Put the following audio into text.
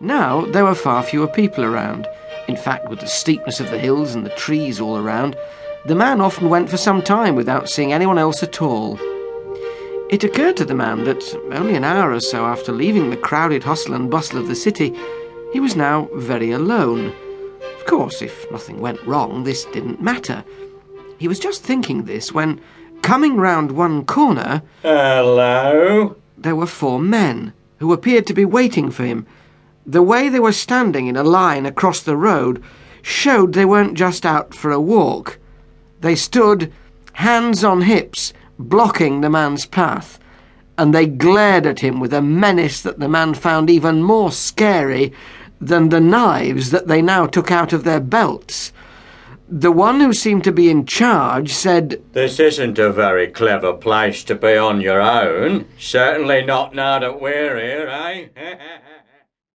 Now there were far fewer people around. In fact, with the steepness of the hills and the trees all around, the man often went for some time without seeing anyone else at all. It occurred to the man that only an hour or so after leaving the crowded hustle and bustle of the city, he was now very alone. Of course, if nothing went wrong, this didn't matter. He was just thinking this when, coming round one corner, Hello? there were four men who appeared to be waiting for him. The way they were standing in a line across the road showed they weren't just out for a walk. They stood, hands on hips, blocking the man's path, and they glared at him with a menace that the man found even more scary than the knives that they now took out of their belts. The one who seemed to be in charge said, This isn't a very clever place to be on your own. Certainly not now that we're here, eh?